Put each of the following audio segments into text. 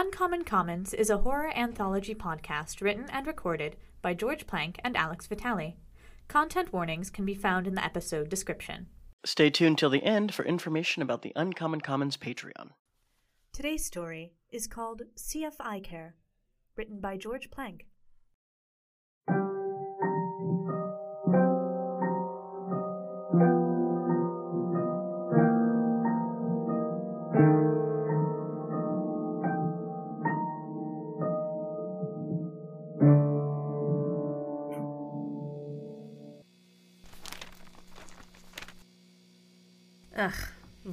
Uncommon Commons is a horror anthology podcast written and recorded by George Plank and Alex Vitale. Content warnings can be found in the episode description. Stay tuned till the end for information about the Uncommon Commons Patreon. Today's story is called CF Eye Care, written by George Plank.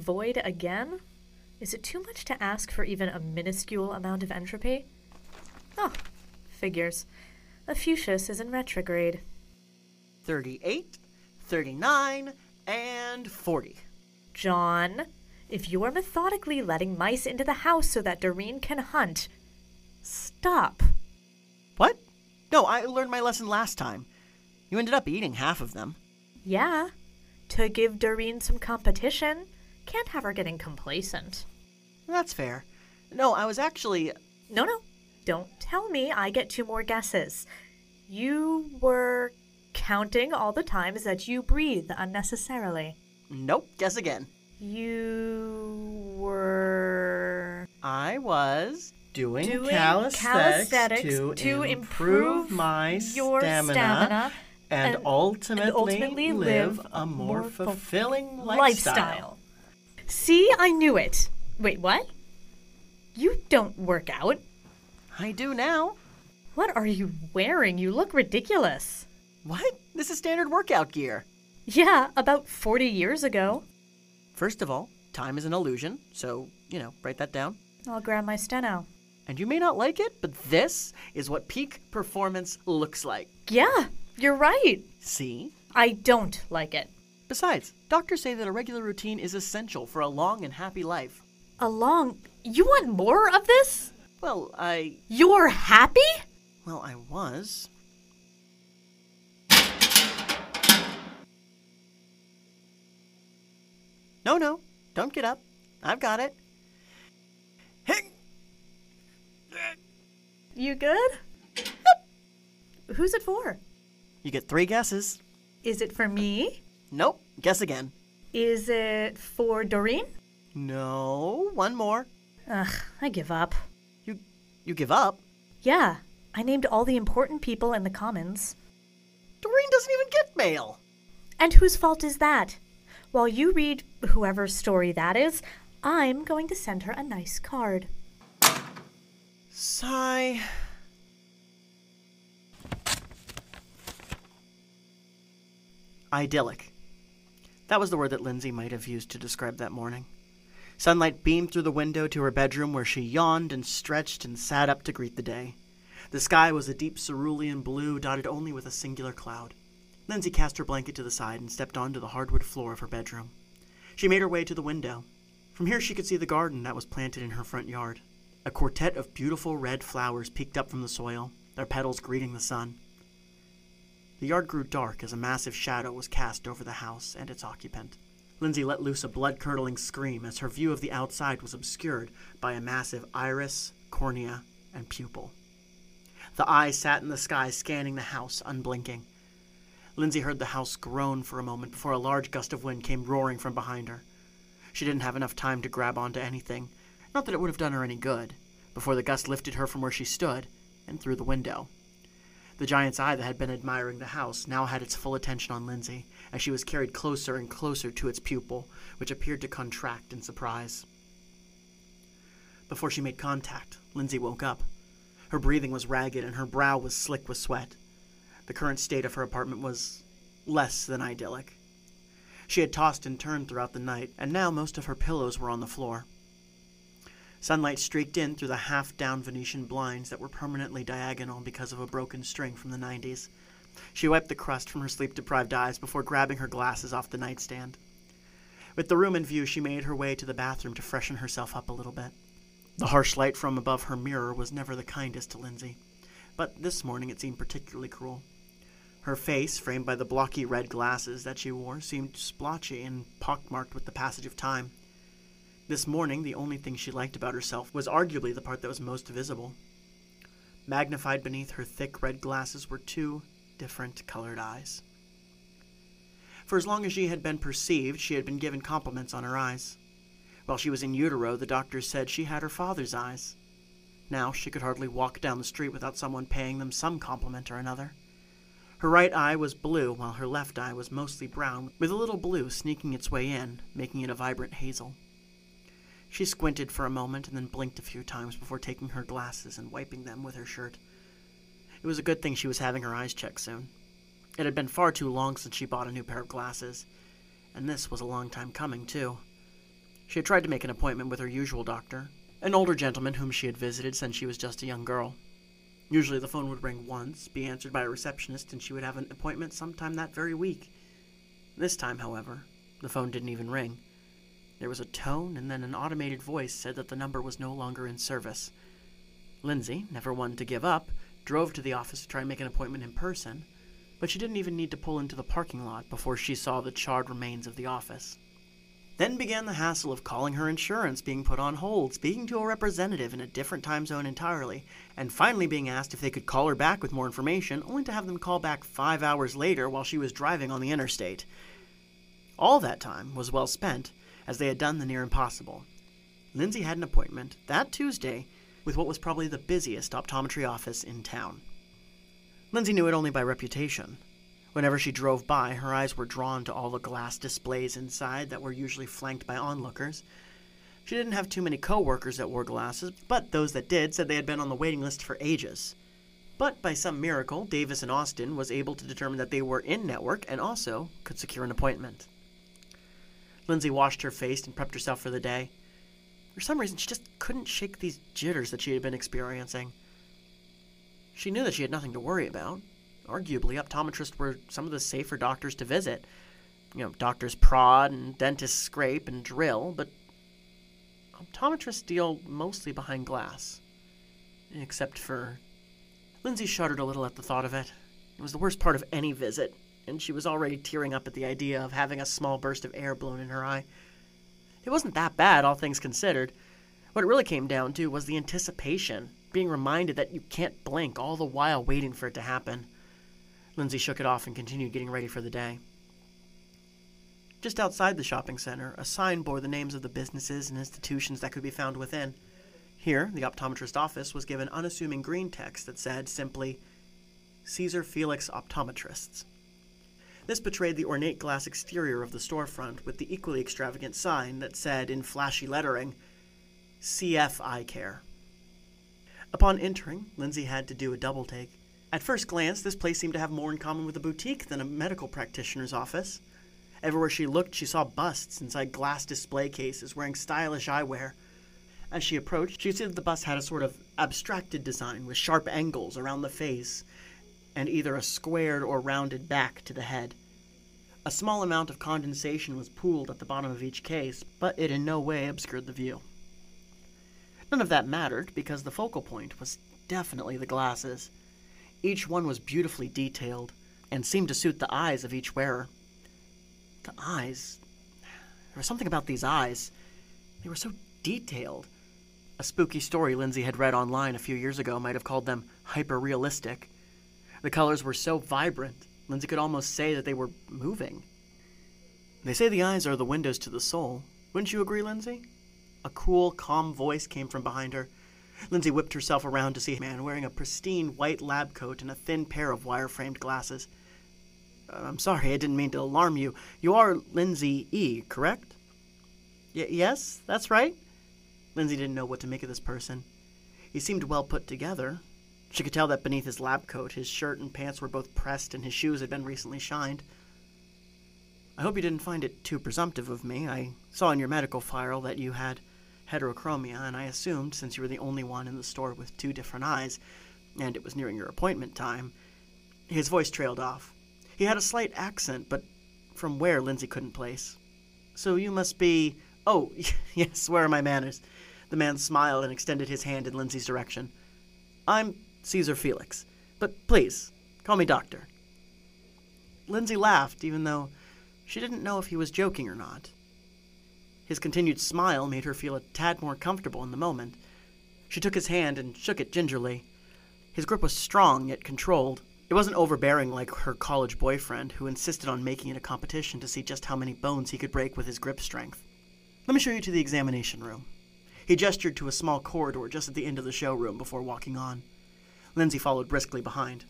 Void again? Is it too much to ask for even a minuscule amount of entropy? Oh, figures. A Ophiuchus is in retrograde. 38, 39, and 40. John, if you are methodically letting mice into the house so that Doreen can hunt, stop. What? No, I learned my lesson last time. You ended up eating half of them. Yeah, to give Doreen some competition. Can't have her getting complacent. That's fair. No, I was actually. No, no. Don't tell me I get two more guesses. You were counting all the times that you breathe unnecessarily. Nope, guess again. You were I was doing, doing calisthenics, calisthenics to, to improve, my your stamina, stamina and, and- ultimately, and ultimately live live a more, more fulfilling lifestyle. lifestyle. See, I knew it. Wait, what? You don't work out. I do now. What are you wearing? You look ridiculous. What? This is standard workout gear. Yeah, about 40 years ago. First of all, time is an illusion, so, you know, write that down. I'll grab my steno. And you may not like it, but this is what peak performance looks like. Yeah, you're right. See? I don't like it. Besides, doctors say that a regular routine is essential for a long and happy life. A long. You want more of this? Well, I. You're happy? Well, I was. No, no, don't get up. I've got it. Hey! You good? Who's it for? You get three guesses. Is it for me? Nope, guess again. Is it for Doreen? No, one more. Ugh, I give up. You you give up? Yeah, I named all the important people in the Commons. Doreen doesn't even get mail. And whose fault is that? While you read whoever's story that is, I'm going to send her a nice card. Sigh. Idyllic. That was the word that Lindsay might have used to describe that morning. Sunlight beamed through the window to her bedroom where she yawned and stretched and sat up to greet the day. The sky was a deep cerulean blue dotted only with a singular cloud. Lindsay cast her blanket to the side and stepped onto the hardwood floor of her bedroom. She made her way to the window. From here she could see the garden that was planted in her front yard. A quartet of beautiful red flowers peeked up from the soil, their petals greeting the sun. The yard grew dark as a massive shadow was cast over the house and its occupant. Lindsay let loose a blood curdling scream as her view of the outside was obscured by a massive iris, cornea, and pupil. The eye sat in the sky, scanning the house, unblinking. Lindsay heard the house groan for a moment before a large gust of wind came roaring from behind her. She didn't have enough time to grab onto anything, not that it would have done her any good, before the gust lifted her from where she stood and through the window. The giant's eye that had been admiring the house now had its full attention on Lindsay as she was carried closer and closer to its pupil, which appeared to contract in surprise. Before she made contact, Lindsay woke up. Her breathing was ragged and her brow was slick with sweat. The current state of her apartment was less than idyllic. She had tossed and turned throughout the night, and now most of her pillows were on the floor. Sunlight streaked in through the half down Venetian blinds that were permanently diagonal because of a broken string from the 90s. She wiped the crust from her sleep deprived eyes before grabbing her glasses off the nightstand. With the room in view, she made her way to the bathroom to freshen herself up a little bit. The harsh light from above her mirror was never the kindest to Lindsay, but this morning it seemed particularly cruel. Her face, framed by the blocky red glasses that she wore, seemed splotchy and pockmarked with the passage of time. This morning, the only thing she liked about herself was arguably the part that was most visible. Magnified beneath her thick red glasses were two different colored eyes. For as long as she had been perceived, she had been given compliments on her eyes. While she was in utero, the doctors said she had her father's eyes. Now she could hardly walk down the street without someone paying them some compliment or another. Her right eye was blue, while her left eye was mostly brown, with a little blue sneaking its way in, making it a vibrant hazel. She squinted for a moment and then blinked a few times before taking her glasses and wiping them with her shirt. It was a good thing she was having her eyes checked soon. It had been far too long since she bought a new pair of glasses, and this was a long time coming, too. She had tried to make an appointment with her usual doctor, an older gentleman whom she had visited since she was just a young girl. Usually the phone would ring once, be answered by a receptionist, and she would have an appointment sometime that very week. This time, however, the phone didn't even ring. There was a tone, and then an automated voice said that the number was no longer in service. Lindsay, never one to give up, drove to the office to try and make an appointment in person, but she didn't even need to pull into the parking lot before she saw the charred remains of the office. Then began the hassle of calling her insurance being put on hold, speaking to a representative in a different time zone entirely, and finally being asked if they could call her back with more information, only to have them call back five hours later while she was driving on the interstate. All that time was well spent, as they had done the near impossible. Lindsay had an appointment that Tuesday with what was probably the busiest optometry office in town. Lindsay knew it only by reputation. Whenever she drove by, her eyes were drawn to all the glass displays inside that were usually flanked by onlookers. She didn't have too many co-workers that wore glasses, but those that did said they had been on the waiting list for ages. But by some miracle, Davis and Austin was able to determine that they were in network and also could secure an appointment. Lindsay washed her face and prepped herself for the day. For some reason, she just couldn't shake these jitters that she had been experiencing. She knew that she had nothing to worry about. Arguably, optometrists were some of the safer doctors to visit. You know, doctors prod and dentists scrape and drill, but optometrists deal mostly behind glass. Except for. Lindsay shuddered a little at the thought of it. It was the worst part of any visit, and she was already tearing up at the idea of having a small burst of air blown in her eye. It wasn't that bad, all things considered. What it really came down to was the anticipation being reminded that you can't blink all the while waiting for it to happen. Lindsay shook it off and continued getting ready for the day. Just outside the shopping center, a sign bore the names of the businesses and institutions that could be found within. Here, the optometrist office was given unassuming green text that said simply, Caesar Felix Optometrists. This betrayed the ornate glass exterior of the storefront with the equally extravagant sign that said in flashy lettering, CF Eye Care. Upon entering, Lindsay had to do a double take. At first glance, this place seemed to have more in common with a boutique than a medical practitioner's office. Everywhere she looked, she saw busts inside glass display cases wearing stylish eyewear. As she approached, she saw that the bust had a sort of abstracted design with sharp angles around the face and either a squared or rounded back to the head. A small amount of condensation was pooled at the bottom of each case, but it in no way obscured the view. None of that mattered because the focal point was definitely the glasses. Each one was beautifully detailed and seemed to suit the eyes of each wearer. The eyes. There was something about these eyes. They were so detailed. A spooky story Lindsay had read online a few years ago might have called them hyper realistic. The colors were so vibrant, Lindsay could almost say that they were moving. They say the eyes are the windows to the soul. Wouldn't you agree, Lindsay? A cool, calm voice came from behind her. Lindsay whipped herself around to see a man wearing a pristine white lab coat and a thin pair of wire framed glasses. Uh, I'm sorry, I didn't mean to alarm you. You are Lindsay E., correct? Y- yes, that's right. Lindsay didn't know what to make of this person. He seemed well put together. She could tell that beneath his lab coat, his shirt and pants were both pressed and his shoes had been recently shined. I hope you didn't find it too presumptive of me. I saw in your medical file that you had heterochromia, and I assumed, since you were the only one in the store with two different eyes, and it was nearing your appointment time. His voice trailed off. He had a slight accent, but from where Lindsay couldn't place. So you must be. Oh, yes, where are my manners? The man smiled and extended his hand in Lindsay's direction. I'm Caesar Felix, but please, call me Doctor. Lindsay laughed, even though she didn't know if he was joking or not. His continued smile made her feel a tad more comfortable in the moment. She took his hand and shook it gingerly. His grip was strong yet controlled. It wasn't overbearing like her college boyfriend, who insisted on making it a competition to see just how many bones he could break with his grip strength. Let me show you to the examination room. He gestured to a small corridor just at the end of the showroom before walking on. Lindsay followed briskly behind.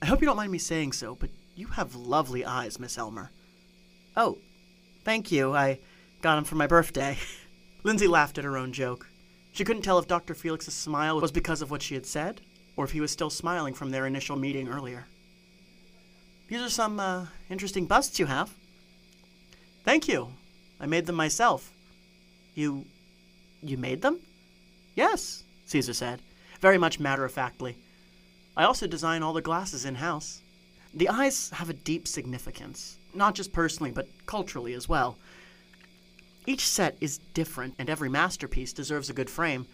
I hope you don't mind me saying so, but you have lovely eyes, Miss Elmer. Oh, thank you. I got them for my birthday. Lindsay laughed at her own joke. She couldn't tell if Dr. Felix's smile was because of what she had said, or if he was still smiling from their initial meeting earlier. These are some uh, interesting busts you have. Thank you. I made them myself. You. you made them? Yes, Caesar said, very much matter of factly. I also design all the glasses in house. The eyes have a deep significance, not just personally, but culturally as well. Each set is different, and every masterpiece deserves a good frame.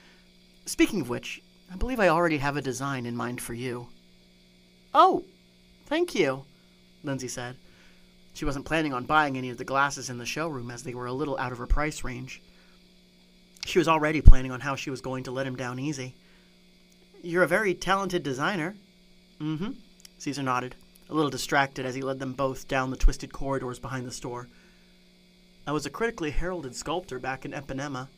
Speaking of which, I believe I already have a design in mind for you. Oh, thank you, Lindsay said. She wasn't planning on buying any of the glasses in the showroom as they were a little out of her price range. She was already planning on how she was going to let him down easy. You're a very talented designer. Mm hmm. Caesar nodded, a little distracted as he led them both down the twisted corridors behind the store. I was a critically heralded sculptor back in Ipanema.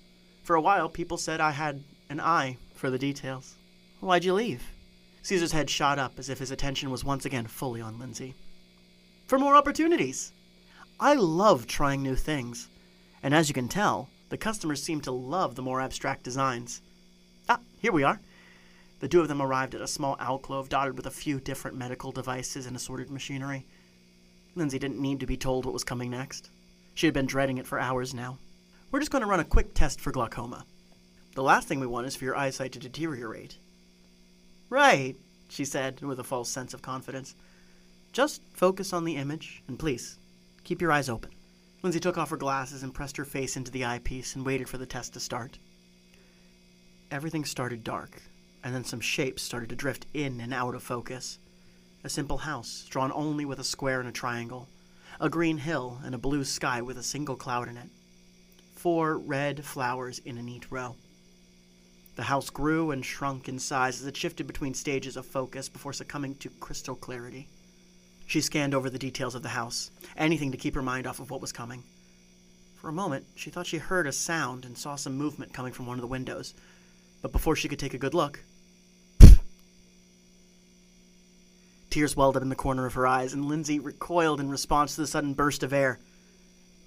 For a while, people said I had an eye for the details. Why'd you leave? Caesar's head shot up as if his attention was once again fully on Lindsay. For more opportunities. I love trying new things. And as you can tell, the customers seem to love the more abstract designs. Ah, here we are. The two of them arrived at a small alcove dotted with a few different medical devices and assorted machinery. Lindsay didn't need to be told what was coming next. She had been dreading it for hours now. We're just going to run a quick test for glaucoma. The last thing we want is for your eyesight to deteriorate. Right, she said with a false sense of confidence. Just focus on the image, and please, keep your eyes open. Lindsay took off her glasses and pressed her face into the eyepiece and waited for the test to start. Everything started dark, and then some shapes started to drift in and out of focus. A simple house, drawn only with a square and a triangle, a green hill, and a blue sky with a single cloud in it. Four red flowers in a neat row. The house grew and shrunk in size as it shifted between stages of focus before succumbing to crystal clarity. She scanned over the details of the house, anything to keep her mind off of what was coming. For a moment, she thought she heard a sound and saw some movement coming from one of the windows, but before she could take a good look, Tears welled up in the corner of her eyes, and Lindsay recoiled in response to the sudden burst of air.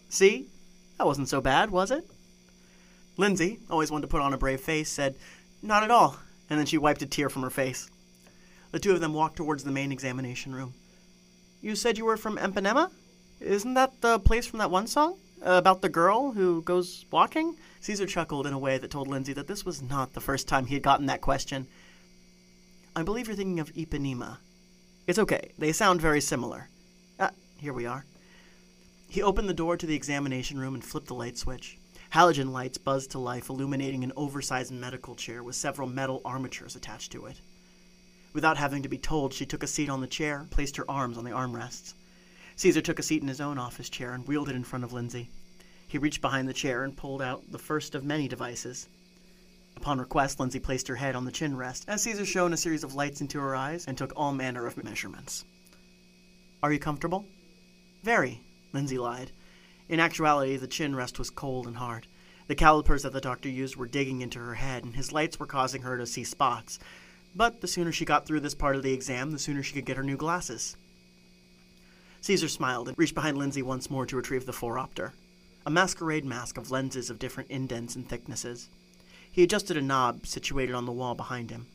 See? That wasn't so bad, was it? Lindsay, always one to put on a brave face, said, Not at all, and then she wiped a tear from her face. The two of them walked towards the main examination room. You said you were from Ipanema? Isn't that the place from that one song? Uh, about the girl who goes walking? Caesar chuckled in a way that told Lindsay that this was not the first time he had gotten that question. I believe you're thinking of Ipanema, it's okay, they sound very similar. Ah, here we are. He opened the door to the examination room and flipped the light switch. Halogen lights buzzed to life, illuminating an oversized medical chair with several metal armatures attached to it. Without having to be told, she took a seat on the chair, placed her arms on the armrests. Caesar took a seat in his own office chair and wheeled it in front of Lindsay. He reached behind the chair and pulled out the first of many devices. Upon request, Lindsay placed her head on the chin rest, as Caesar shone a series of lights into her eyes and took all manner of measurements. Are you comfortable? Very, Lindsay lied. In actuality, the chin rest was cold and hard. The calipers that the doctor used were digging into her head, and his lights were causing her to see spots. But the sooner she got through this part of the exam, the sooner she could get her new glasses. Caesar smiled and reached behind Lindsay once more to retrieve the phoropter, a masquerade mask of lenses of different indents and thicknesses. He adjusted a knob situated on the wall behind him.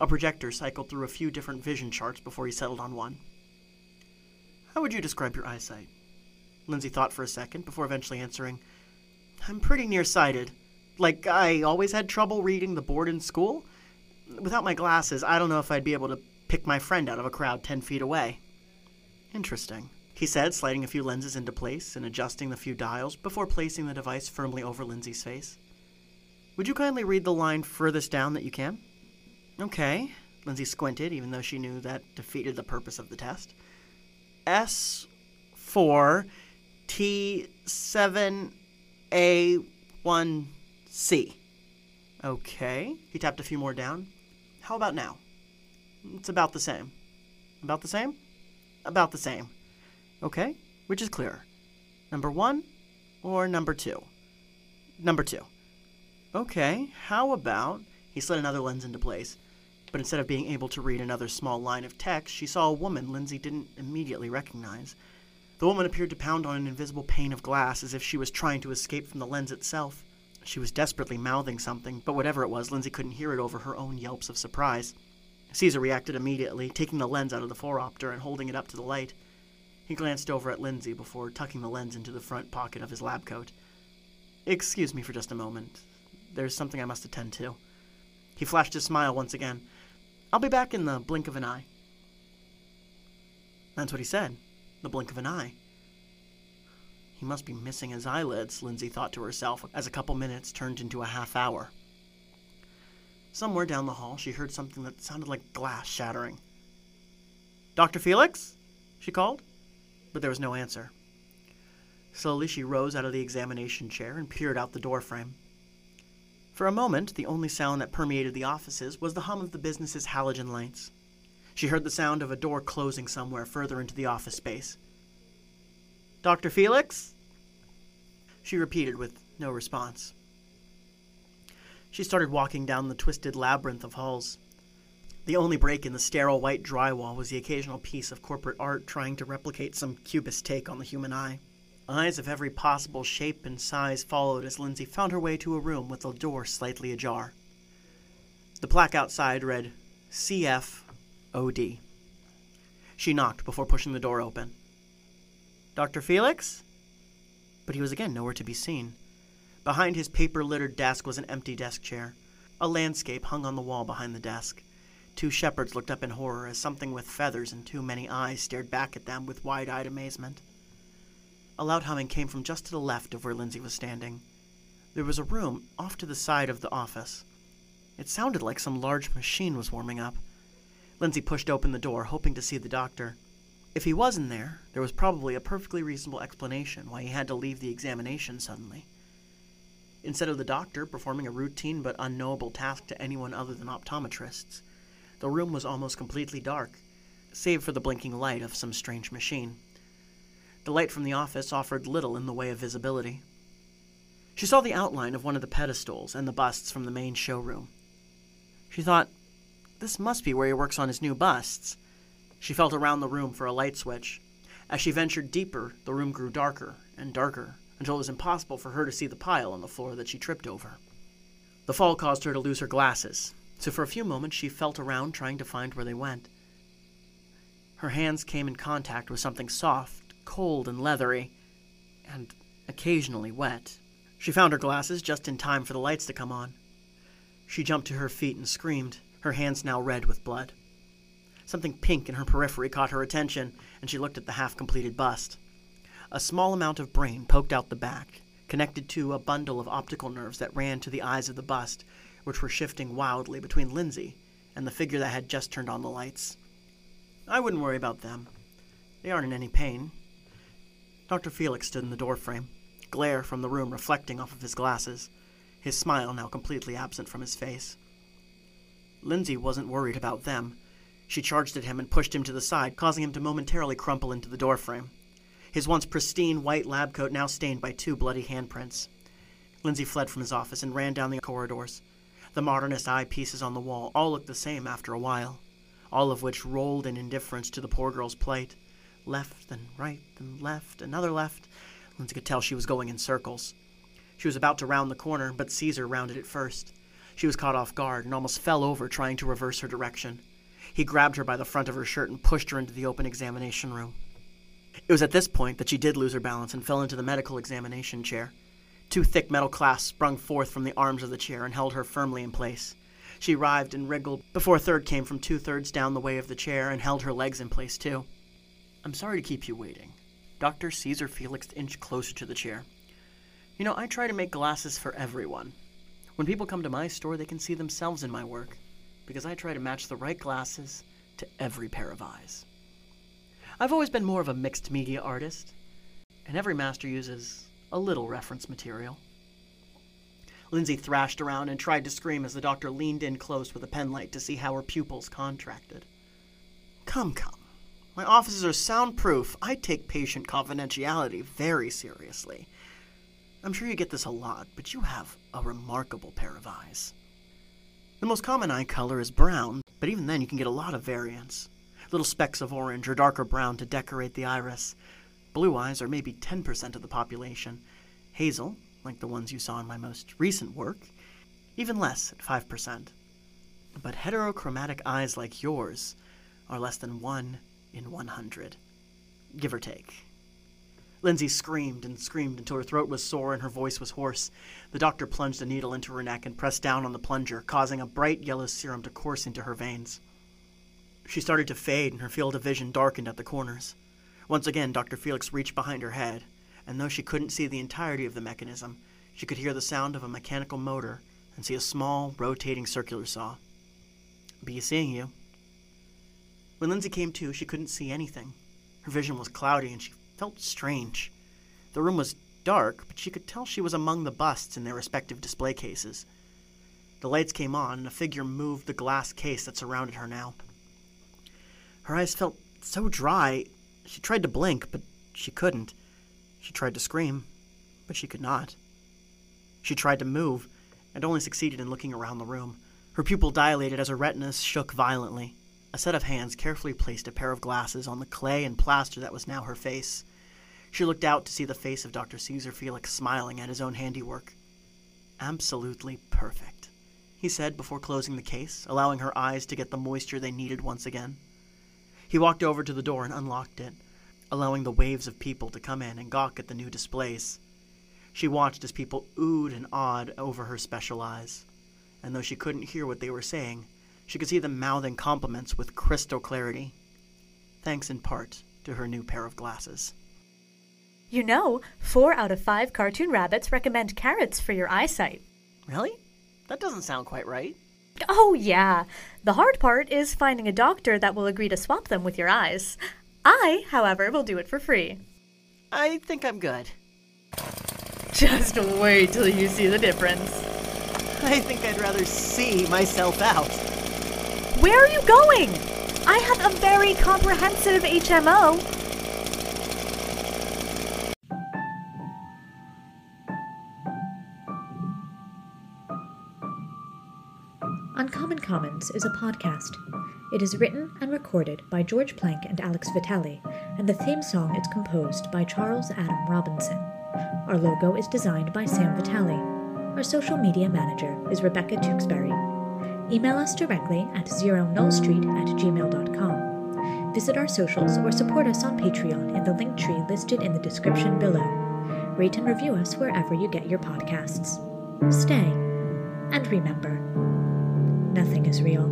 A projector cycled through a few different vision charts before he settled on one. How would you describe your eyesight? Lindsay thought for a second before eventually answering, I'm pretty nearsighted. Like, I always had trouble reading the board in school. Without my glasses, I don't know if I'd be able to pick my friend out of a crowd ten feet away. Interesting, he said, sliding a few lenses into place and adjusting the few dials before placing the device firmly over Lindsay's face. Would you kindly read the line furthest down that you can? Okay. Lindsay squinted, even though she knew that defeated the purpose of the test. S4 T7 A1C. Okay. He tapped a few more down. How about now? It's about the same. About the same? About the same. Okay. Which is clearer? Number one or number two? Number two. Okay. How about. He slid another lens into place but instead of being able to read another small line of text, she saw a woman Lindsay didn't immediately recognize. The woman appeared to pound on an invisible pane of glass as if she was trying to escape from the lens itself. She was desperately mouthing something, but whatever it was, Lindsay couldn't hear it over her own yelps of surprise. Caesar reacted immediately, taking the lens out of the phoropter and holding it up to the light. He glanced over at Lindsay before tucking the lens into the front pocket of his lab coat. Excuse me for just a moment. There's something I must attend to. He flashed his smile once again. I'll be back in the blink of an eye. That's what he said. The blink of an eye. He must be missing his eyelids, Lindsay thought to herself as a couple minutes turned into a half hour. Somewhere down the hall, she heard something that sounded like glass shattering. Dr. Felix? she called, but there was no answer. Slowly, she rose out of the examination chair and peered out the doorframe. For a moment, the only sound that permeated the offices was the hum of the business's halogen lights. She heard the sound of a door closing somewhere further into the office space. Dr. Felix? She repeated with no response. She started walking down the twisted labyrinth of halls. The only break in the sterile white drywall was the occasional piece of corporate art trying to replicate some cubist take on the human eye. Eyes of every possible shape and size followed as Lindsay found her way to a room with the door slightly ajar. The plaque outside read CFOD. She knocked before pushing the door open. Dr. Felix? But he was again nowhere to be seen. Behind his paper littered desk was an empty desk chair. A landscape hung on the wall behind the desk. Two shepherds looked up in horror as something with feathers and too many eyes stared back at them with wide eyed amazement. A loud humming came from just to the left of where Lindsay was standing. There was a room off to the side of the office. It sounded like some large machine was warming up. Lindsay pushed open the door, hoping to see the doctor. If he was in there, there was probably a perfectly reasonable explanation why he had to leave the examination suddenly. Instead of the doctor performing a routine but unknowable task to anyone other than optometrists, the room was almost completely dark, save for the blinking light of some strange machine. The light from the office offered little in the way of visibility. She saw the outline of one of the pedestals and the busts from the main showroom. She thought, this must be where he works on his new busts. She felt around the room for a light switch. As she ventured deeper, the room grew darker and darker until it was impossible for her to see the pile on the floor that she tripped over. The fall caused her to lose her glasses, so for a few moments she felt around trying to find where they went. Her hands came in contact with something soft cold and leathery, and occasionally wet. She found her glasses just in time for the lights to come on. She jumped to her feet and screamed, her hands now red with blood. Something pink in her periphery caught her attention, and she looked at the half completed bust. A small amount of brain poked out the back, connected to a bundle of optical nerves that ran to the eyes of the bust, which were shifting wildly between Lindsay and the figure that had just turned on the lights. I wouldn't worry about them. They aren't in any pain. Dr. Felix stood in the doorframe, glare from the room reflecting off of his glasses, his smile now completely absent from his face. Lindsay wasn't worried about them. She charged at him and pushed him to the side, causing him to momentarily crumple into the doorframe. His once pristine white lab coat now stained by two bloody handprints. Lindsay fled from his office and ran down the corridors. The modernist eyepieces on the wall all looked the same after a while, all of which rolled in indifference to the poor girl's plight left and right and left, another left. Lindsay could tell she was going in circles. She was about to round the corner, but Caesar rounded it first. She was caught off guard and almost fell over trying to reverse her direction. He grabbed her by the front of her shirt and pushed her into the open examination room. It was at this point that she did lose her balance and fell into the medical examination chair. Two thick metal clasps sprung forth from the arms of the chair and held her firmly in place. She writhed and wriggled before a third came from two thirds down the way of the chair and held her legs in place too. I'm sorry to keep you waiting. Dr. Caesar Felix inched closer to the chair. You know, I try to make glasses for everyone. When people come to my store, they can see themselves in my work, because I try to match the right glasses to every pair of eyes. I've always been more of a mixed media artist, and every master uses a little reference material. Lindsay thrashed around and tried to scream as the doctor leaned in close with a penlight to see how her pupils contracted. Come, come. My offices are soundproof. I take patient confidentiality very seriously. I'm sure you get this a lot, but you have a remarkable pair of eyes. The most common eye color is brown, but even then you can get a lot of variance. Little specks of orange or darker brown to decorate the iris. Blue eyes are maybe 10% of the population. Hazel, like the ones you saw in my most recent work, even less at 5%. But heterochromatic eyes like yours are less than 1 in 100, give or take. Lindsay screamed and screamed until her throat was sore and her voice was hoarse. The doctor plunged a needle into her neck and pressed down on the plunger, causing a bright yellow serum to course into her veins. She started to fade and her field of vision darkened at the corners. Once again, Dr. Felix reached behind her head, and though she couldn't see the entirety of the mechanism, she could hear the sound of a mechanical motor and see a small, rotating circular saw. Be seeing you. When Lindsay came to, she couldn't see anything. Her vision was cloudy and she felt strange. The room was dark, but she could tell she was among the busts in their respective display cases. The lights came on, and a figure moved the glass case that surrounded her now. Her eyes felt so dry, she tried to blink, but she couldn't. She tried to scream, but she could not. She tried to move, and only succeeded in looking around the room. Her pupil dilated as her retinas shook violently. A set of hands carefully placed a pair of glasses on the clay and plaster that was now her face. She looked out to see the face of Dr. Caesar Felix smiling at his own handiwork. Absolutely perfect, he said before closing the case, allowing her eyes to get the moisture they needed once again. He walked over to the door and unlocked it, allowing the waves of people to come in and gawk at the new displays. She watched as people oohed and awed over her special eyes, and though she couldn't hear what they were saying, she could see them mouthing compliments with crystal clarity, thanks in part to her new pair of glasses. You know, four out of five cartoon rabbits recommend carrots for your eyesight. Really? That doesn't sound quite right. Oh, yeah. The hard part is finding a doctor that will agree to swap them with your eyes. I, however, will do it for free. I think I'm good. Just wait till you see the difference. I think I'd rather see myself out. Where are you going? I have a very comprehensive HMO. Uncommon Commons is a podcast. It is written and recorded by George Plank and Alex Vitale, and the theme song is composed by Charles Adam Robinson. Our logo is designed by Sam Vitale. Our social media manager is Rebecca Tewksbury. Email us directly at zeronullstreet at gmail.com. Visit our socials or support us on Patreon in the link tree listed in the description below. Rate and review us wherever you get your podcasts. Stay, and remember nothing is real.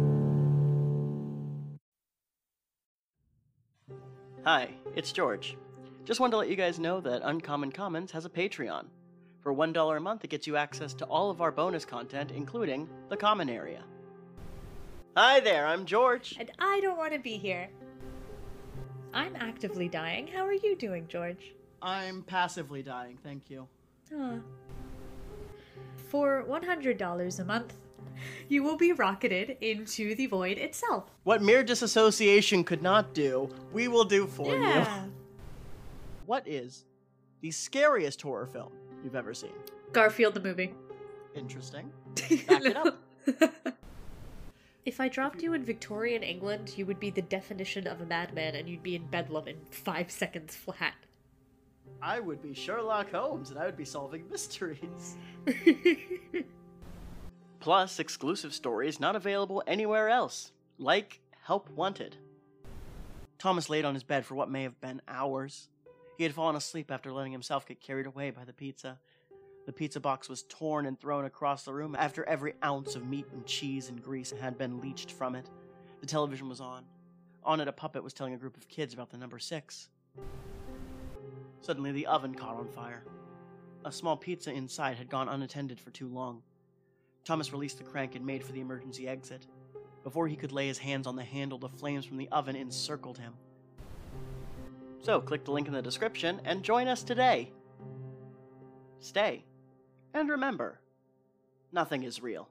Hi, it's George. Just wanted to let you guys know that Uncommon Commons has a Patreon. For $1 a month, it gets you access to all of our bonus content, including the Common Area. Hi there, I'm George. And I don't want to be here. I'm actively dying. How are you doing, George? I'm passively dying, thank you. Huh. For $100 a month, you will be rocketed into the void itself. What mere disassociation could not do, we will do for you. Yeah. What is the scariest horror film you've ever seen? Garfield the movie. Interesting. Back it up. If I dropped you in Victorian England, you would be the definition of a madman and you'd be in Bedlam in five seconds flat. I would be Sherlock Holmes and I would be solving mysteries. Plus, exclusive stories not available anywhere else, like Help Wanted. Thomas laid on his bed for what may have been hours. He had fallen asleep after letting himself get carried away by the pizza. The pizza box was torn and thrown across the room after every ounce of meat and cheese and grease had been leached from it. The television was on. On it, a puppet was telling a group of kids about the number six. Suddenly, the oven caught on fire. A small pizza inside had gone unattended for too long. Thomas released the crank and made for the emergency exit. Before he could lay his hands on the handle, the flames from the oven encircled him. So, click the link in the description and join us today. Stay. And remember, Nothing is real.